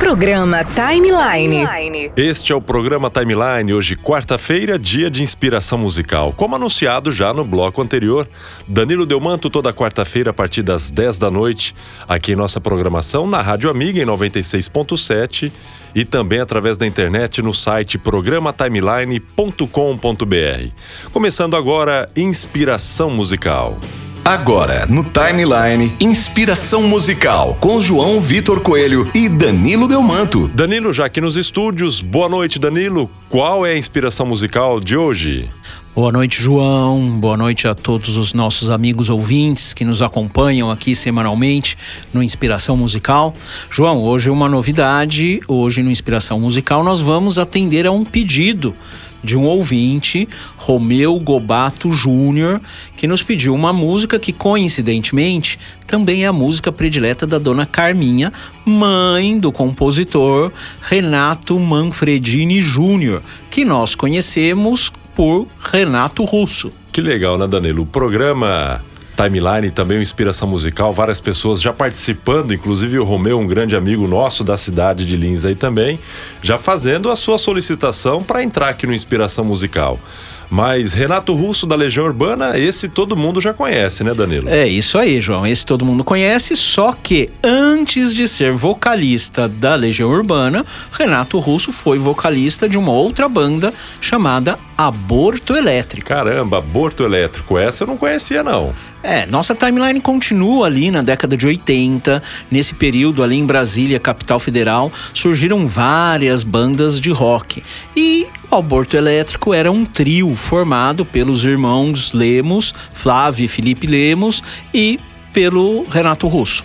Programa Timeline. Este é o programa Timeline, hoje quarta-feira, dia de inspiração musical. Como anunciado já no bloco anterior, Danilo Delmanto toda quarta-feira a partir das 10 da noite, aqui em nossa programação na Rádio Amiga em 96.7 e também através da internet no site programatimeline.com.br. Começando agora, inspiração musical. Agora, no Timeline, inspiração musical com João Vitor Coelho e Danilo Delmanto. Danilo, já aqui nos estúdios, boa noite, Danilo. Qual é a inspiração musical de hoje? Boa noite, João. Boa noite a todos os nossos amigos ouvintes que nos acompanham aqui semanalmente no Inspiração Musical. João, hoje uma novidade. Hoje no Inspiração Musical nós vamos atender a um pedido de um ouvinte, Romeu Gobato Júnior, que nos pediu uma música que coincidentemente também é a música predileta da dona Carminha, mãe do compositor Renato Manfredini Júnior, que nós conhecemos por Renato Russo. Que legal, né, Danilo? O programa Timeline também uma inspiração musical, várias pessoas já participando, inclusive o Romeu, um grande amigo nosso da cidade de Lins aí também, já fazendo a sua solicitação para entrar aqui no Inspiração Musical. Mas Renato Russo da Legião Urbana, esse todo mundo já conhece, né, Danilo? É isso aí, João. Esse todo mundo conhece, só que antes de ser vocalista da Legião Urbana, Renato Russo foi vocalista de uma outra banda chamada Aborto Elétrico. Caramba, Aborto Elétrico, essa eu não conhecia não. É, nossa timeline continua ali na década de 80. Nesse período, ali em Brasília, capital federal, surgiram várias bandas de rock. E o Aborto Elétrico era um trio formado pelos irmãos Lemos, Flávio e Felipe Lemos, e pelo Renato Russo.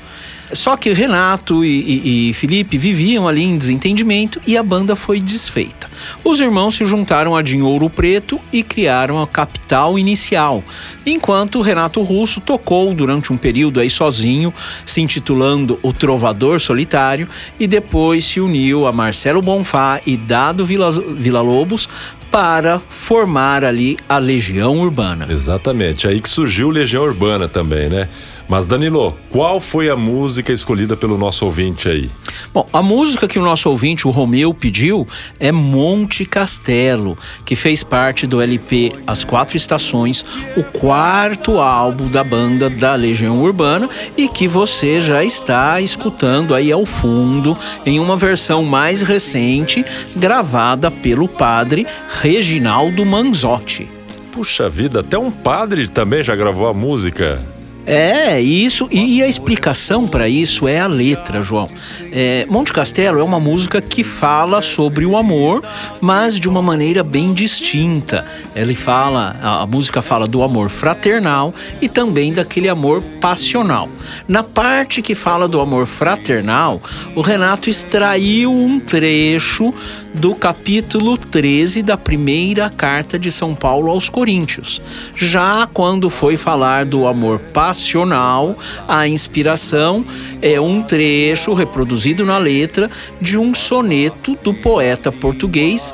Só que Renato e, e, e, Felipe viviam ali em desentendimento e a banda foi desfeita. Os irmãos se juntaram a Dinho Ouro Preto e criaram a Capital Inicial, enquanto Renato Russo tocou durante um período aí sozinho, se intitulando O Trovador Solitário, e depois se uniu a Marcelo Bonfá e Dado Vila, Vila Lobos para formar ali a Legião Urbana. Exatamente, aí que surgiu Legião Urbana também, né? Mas Danilo, qual foi a música escolhida pelo nosso ouvinte aí? Bom, a música que o nosso ouvinte, o Romeu, pediu é Monte Castelo, que fez parte do LP As Quatro Estações, o quarto álbum da banda da Legião Urbana e que você já está escutando aí ao fundo em uma versão mais recente, gravada pelo padre Reginaldo Manzotti. Puxa vida, até um padre também já gravou a música. É, isso. E, a explicação para isso é a letra, João. É, Monte Castelo é uma música que fala sobre o amor, mas de uma maneira bem distinta. Ele fala, a, a música fala do amor fraternal e também daquele amor passional. Na parte que fala do amor fraternal, o Renato extraiu um trecho do capítulo 13 da primeira carta de São Paulo aos Coríntios. Já quando foi falar do amor passional, nacional, a inspiração é um trecho reproduzido na letra de um soneto do poeta português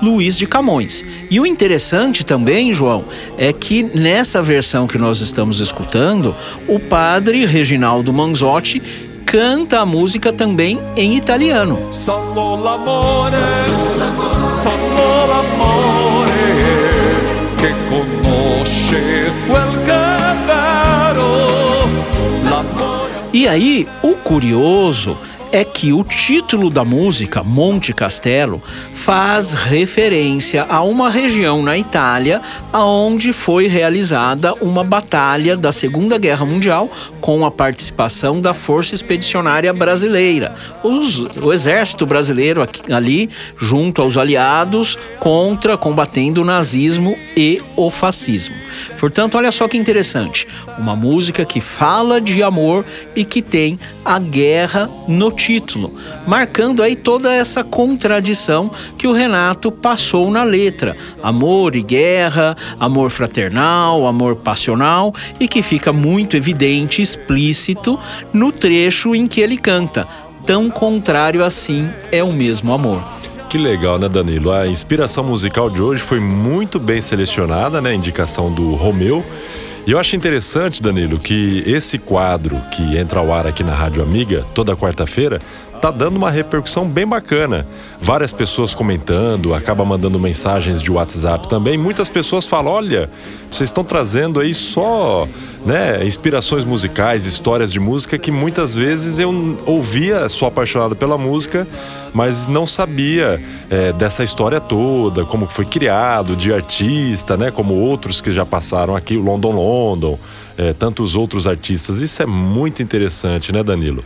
Luiz de Camões. E o interessante também, João, é que nessa versão que nós estamos escutando, o padre Reginaldo Manzotti canta a música também em italiano. Solo l'amore, solo l'amore che conosce quel E aí, o curioso é que o título da música, Monte Castelo, faz referência a uma região na Itália onde foi realizada uma batalha da Segunda Guerra Mundial com a participação da Força Expedicionária Brasileira, os, o exército brasileiro aqui, ali junto aos aliados contra combatendo o nazismo e o fascismo. Portanto, olha só que interessante, uma música que fala de amor e que tem a guerra no título, marcando aí toda essa contradição que o Renato passou na letra: amor e guerra, amor fraternal, amor passional e que fica muito evidente, explícito no trecho em que ele canta. Tão contrário assim é o mesmo amor. Que legal, né, Danilo? A inspiração musical de hoje foi muito bem selecionada, né? Indicação do Romeu. E eu acho interessante, Danilo, que esse quadro que entra ao ar aqui na Rádio Amiga toda quarta-feira tá dando uma repercussão bem bacana. Várias pessoas comentando, acaba mandando mensagens de WhatsApp também. Muitas pessoas falam: olha, vocês estão trazendo aí só né, inspirações musicais, histórias de música que muitas vezes eu ouvia, sou apaixonado pela música, mas não sabia é, dessa história toda, como foi criado, de artista, né, como outros que já passaram aqui, o London London, é, tantos outros artistas. Isso é muito interessante, né, Danilo?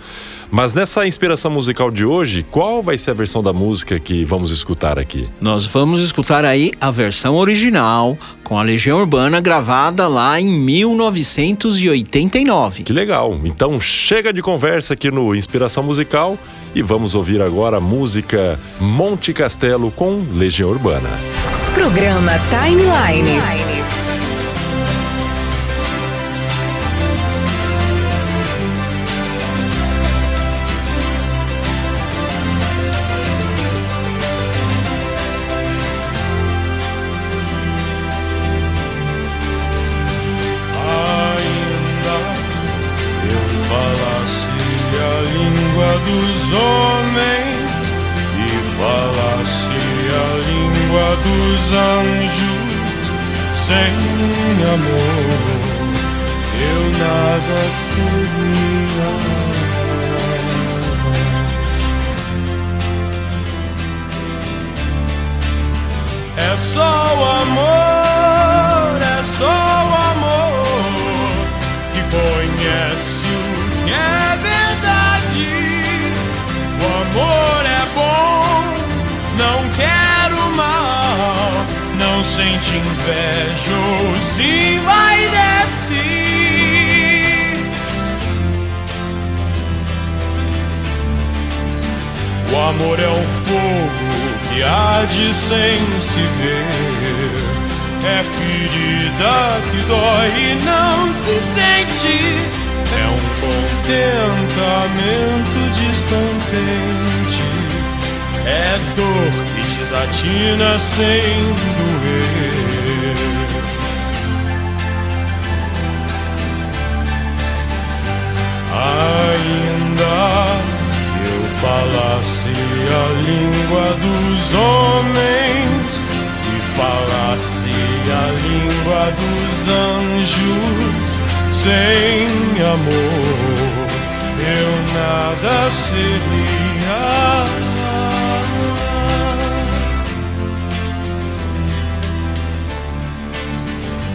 Mas nessa inspiração musical de hoje, qual vai ser a versão da música que vamos escutar aqui? Nós vamos escutar aí a versão original com a Legião Urbana gravada lá em 1989. Que legal. Então chega de conversa aqui no Inspiração Musical e vamos ouvir agora a música Monte Castelo com Legião Urbana. Programa Timeline. Dos homens e falasse a língua dos anjos sem amor eu nada seria. É só o amor, é só amor é bom, não quero mal, não sente inveja ou se vai descer. O amor é um fogo que arde sem se ver. É ferida que dói e não se sente. É um contentamento descontente. É dor que desatina sem doer. Ainda que eu falasse a língua dos homens e falasse a língua dos anjos, sem amor eu nada seria.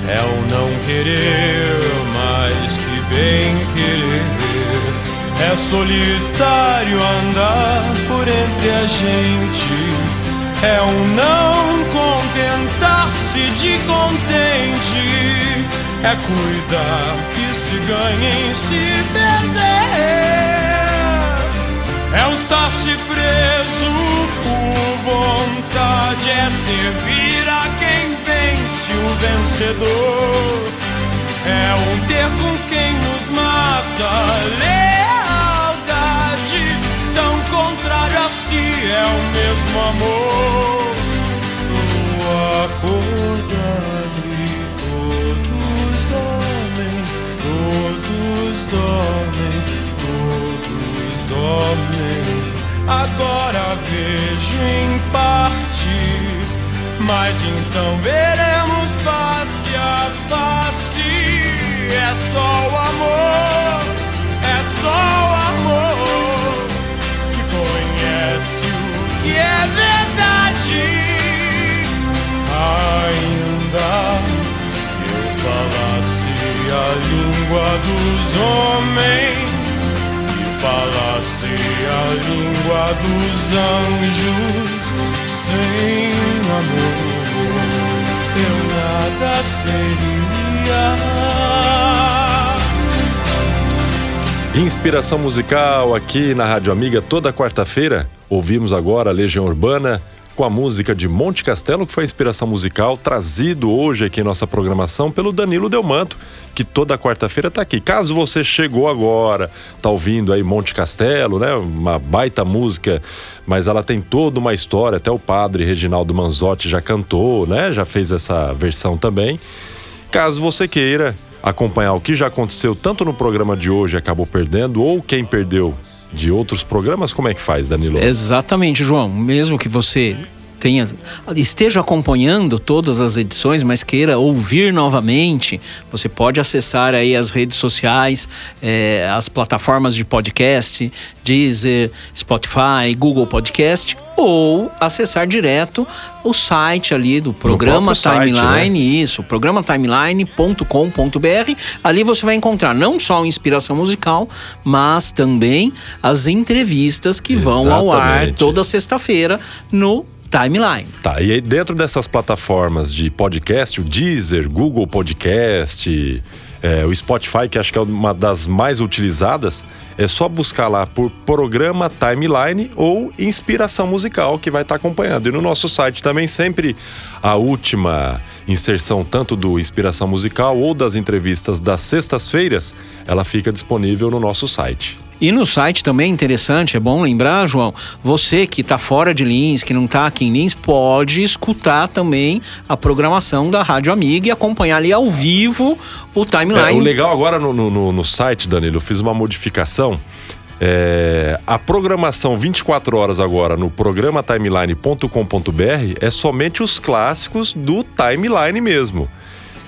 É o não querer mais que bem querer. É solitário andar por entre a gente. É o não contentar-se de contente. É cuidar que se ganha em se perder. É estar-se preso por vontade. É servir a quem vence o vencedor. É um ter com quem nos mata. Lealdade, Agora vejo em parte, mas então veremos face a face. É só o amor, é só o amor que conhece o que é verdade. Ainda que eu falasse a língua dos homens língua dos anjos, sem amor eu nada seria. Inspiração musical aqui na Rádio Amiga toda quarta-feira. Ouvimos agora a Legião Urbana com a música de Monte Castelo, que foi a inspiração musical trazido hoje aqui em nossa programação pelo Danilo Delmanto, que toda quarta-feira está aqui. Caso você chegou agora, tá ouvindo aí Monte Castelo, né? Uma baita música, mas ela tem toda uma história, até o padre Reginaldo Manzotti já cantou, né? Já fez essa versão também. Caso você queira acompanhar o que já aconteceu tanto no programa de hoje acabou perdendo ou quem perdeu de outros programas, como é que faz, Danilo? Exatamente, João. Mesmo que você tenha, esteja acompanhando todas as edições, mas queira ouvir novamente, você pode acessar aí as redes sociais, é, as plataformas de podcast, Deezer, Spotify, Google Podcast, ou acessar direto o site ali do programa Timeline, site, né? isso, programa timeline.com.br. Ali você vai encontrar não só inspiração musical, mas também as entrevistas que Exatamente. vão ao ar toda sexta-feira no timeline. Tá, e aí dentro dessas plataformas de podcast, o Deezer, Google Podcast, é, o Spotify, que acho que é uma das mais utilizadas, é só buscar lá por programa Timeline ou Inspiração Musical, que vai estar tá acompanhando. E no nosso site também, sempre a última inserção, tanto do Inspiração Musical ou das entrevistas das sextas-feiras, ela fica disponível no nosso site. E no site também interessante, é bom lembrar, João, você que está fora de Lins, que não está aqui em Lins, pode escutar também a programação da Rádio Amiga e acompanhar ali ao vivo o timeline. É, o legal agora no, no, no site, Danilo, eu fiz uma modificação. É, a programação 24 horas agora no programa timeline.com.br é somente os clássicos do timeline mesmo.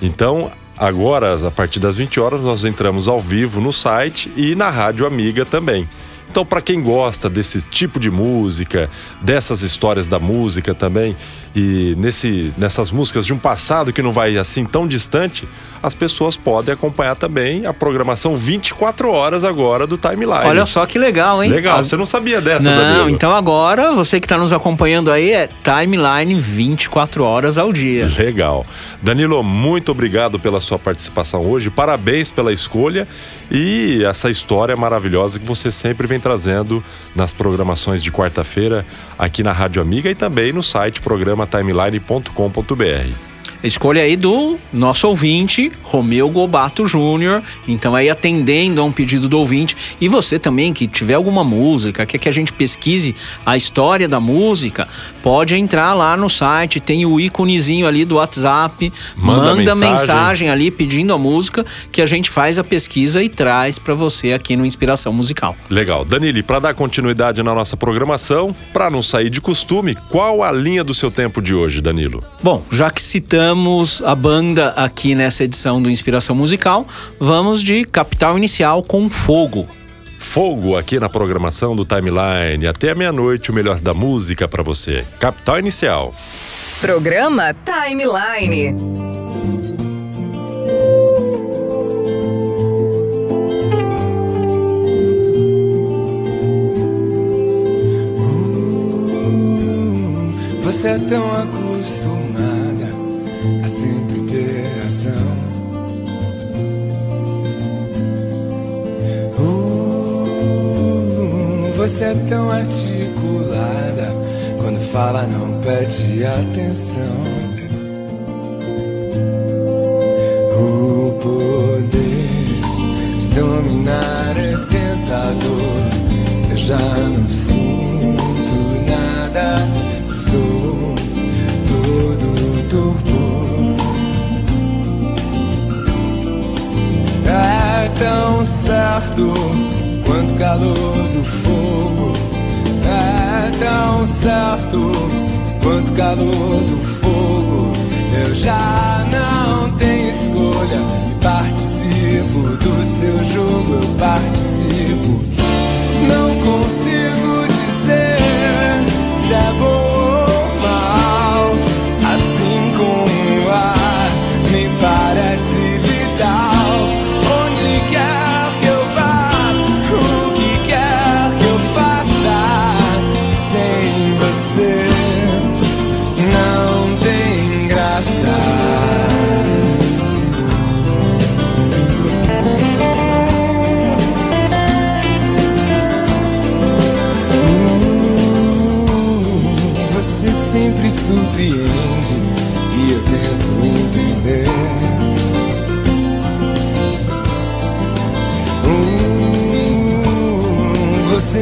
Então, Agora, a partir das 20 horas, nós entramos ao vivo no site e na Rádio Amiga também. Então, para quem gosta desse tipo de música, dessas histórias da música também, e nesse, nessas músicas de um passado que não vai assim tão distante, as pessoas podem acompanhar também a programação 24 horas agora do Timeline. Olha só que legal, hein? Legal, você não sabia dessa, Não, Danilo. então agora você que está nos acompanhando aí é Timeline 24 horas ao dia. Legal. Danilo, muito obrigado pela sua participação hoje, parabéns pela escolha e essa história maravilhosa que você sempre vem trazendo nas programações de quarta-feira aqui na Rádio Amiga e também no site programatimeline.com.br. Escolha aí do nosso ouvinte, Romeu Gobato Júnior. Então aí atendendo a um pedido do ouvinte. E você também que tiver alguma música, quer que a gente pesquise a história da música, pode entrar lá no site, tem o íconezinho ali do WhatsApp, manda, manda mensagem. mensagem. ali pedindo a música que a gente faz a pesquisa e traz para você aqui no Inspiração Musical. Legal. Danili, para dar continuidade na nossa programação, para não sair de costume, qual a linha do seu tempo de hoje, Danilo? Bom, já que citamos Iniciamos a banda aqui nessa edição do Inspiração Musical. Vamos de Capital Inicial com Fogo. Fogo aqui na programação do Timeline. Até a meia-noite, o melhor da música para você. Capital Inicial. Programa Timeline. Uh, você é tão acostumado sempre ter razão. Uh, você é tão articulada, quando fala não pede atenção. O poder de dominar é tentador, eu já não sinto nada, sou certo quanto calor do fogo. É tão certo quanto calor do fogo. Eu já não tenho escolha participo do seu jogo. Eu participo.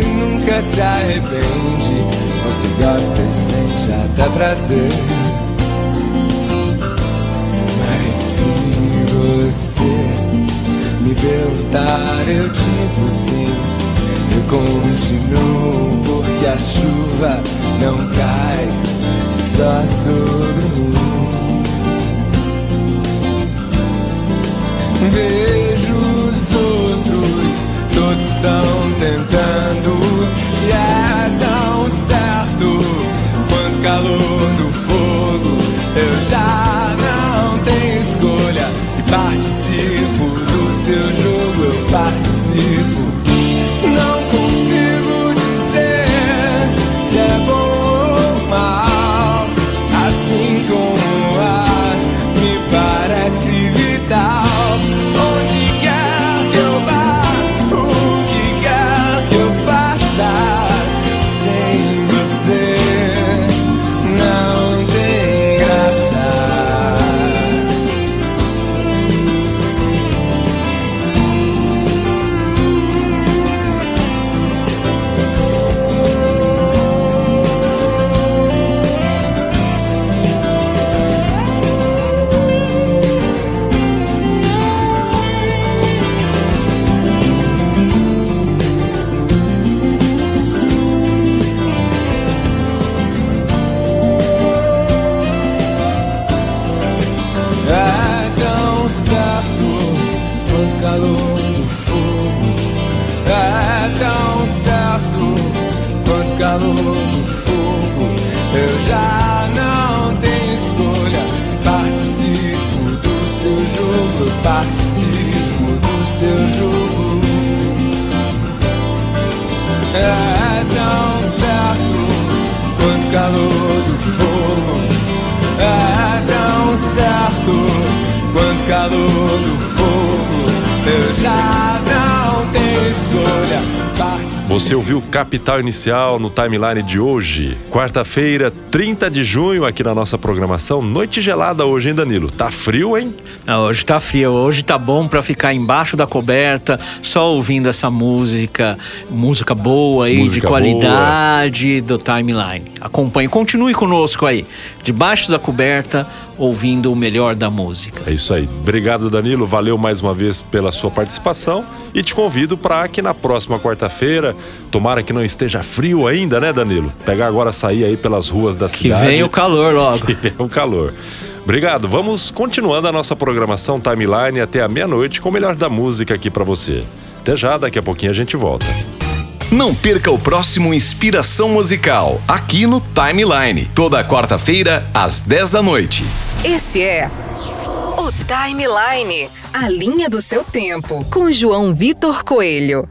Nunca se arrepende, você gosta e sente até prazer. Mas se você me perguntar, eu digo sim. Eu continuo porque a chuva não cai só sobre mim. Outros, todos estão tentando calor do fogo. Eu já não tenho escolha. Participo do seu jogo. Eu participo do seu jogo. É tão certo quanto calor do fogo. É tão certo quanto calor do fogo. Eu já não tenho escolha. Você ouviu Capital Inicial no timeline de hoje, quarta-feira, 30 de junho, aqui na nossa programação. Noite gelada hoje, hein, Danilo? Tá frio, hein? Ah, hoje tá frio, hoje tá bom pra ficar embaixo da coberta, só ouvindo essa música, música boa aí, Música de qualidade do timeline. Acompanhe, continue conosco aí, debaixo da coberta, ouvindo o melhor da música. É isso aí. Obrigado, Danilo. Valeu mais uma vez pela sua participação e te convido para que na próxima quarta-feira, tomara que não esteja frio ainda, né, Danilo? Pegar agora sair aí pelas ruas da Que cidade. vem o calor logo. Que vem o calor. Obrigado. Vamos continuando a nossa programação timeline até a meia-noite com o melhor da música aqui para você. Até já, daqui a pouquinho a gente volta. Não perca o próximo Inspiração Musical, aqui no Timeline, toda quarta-feira, às 10 da noite. Esse é o Timeline, a linha do seu tempo, com João Vitor Coelho.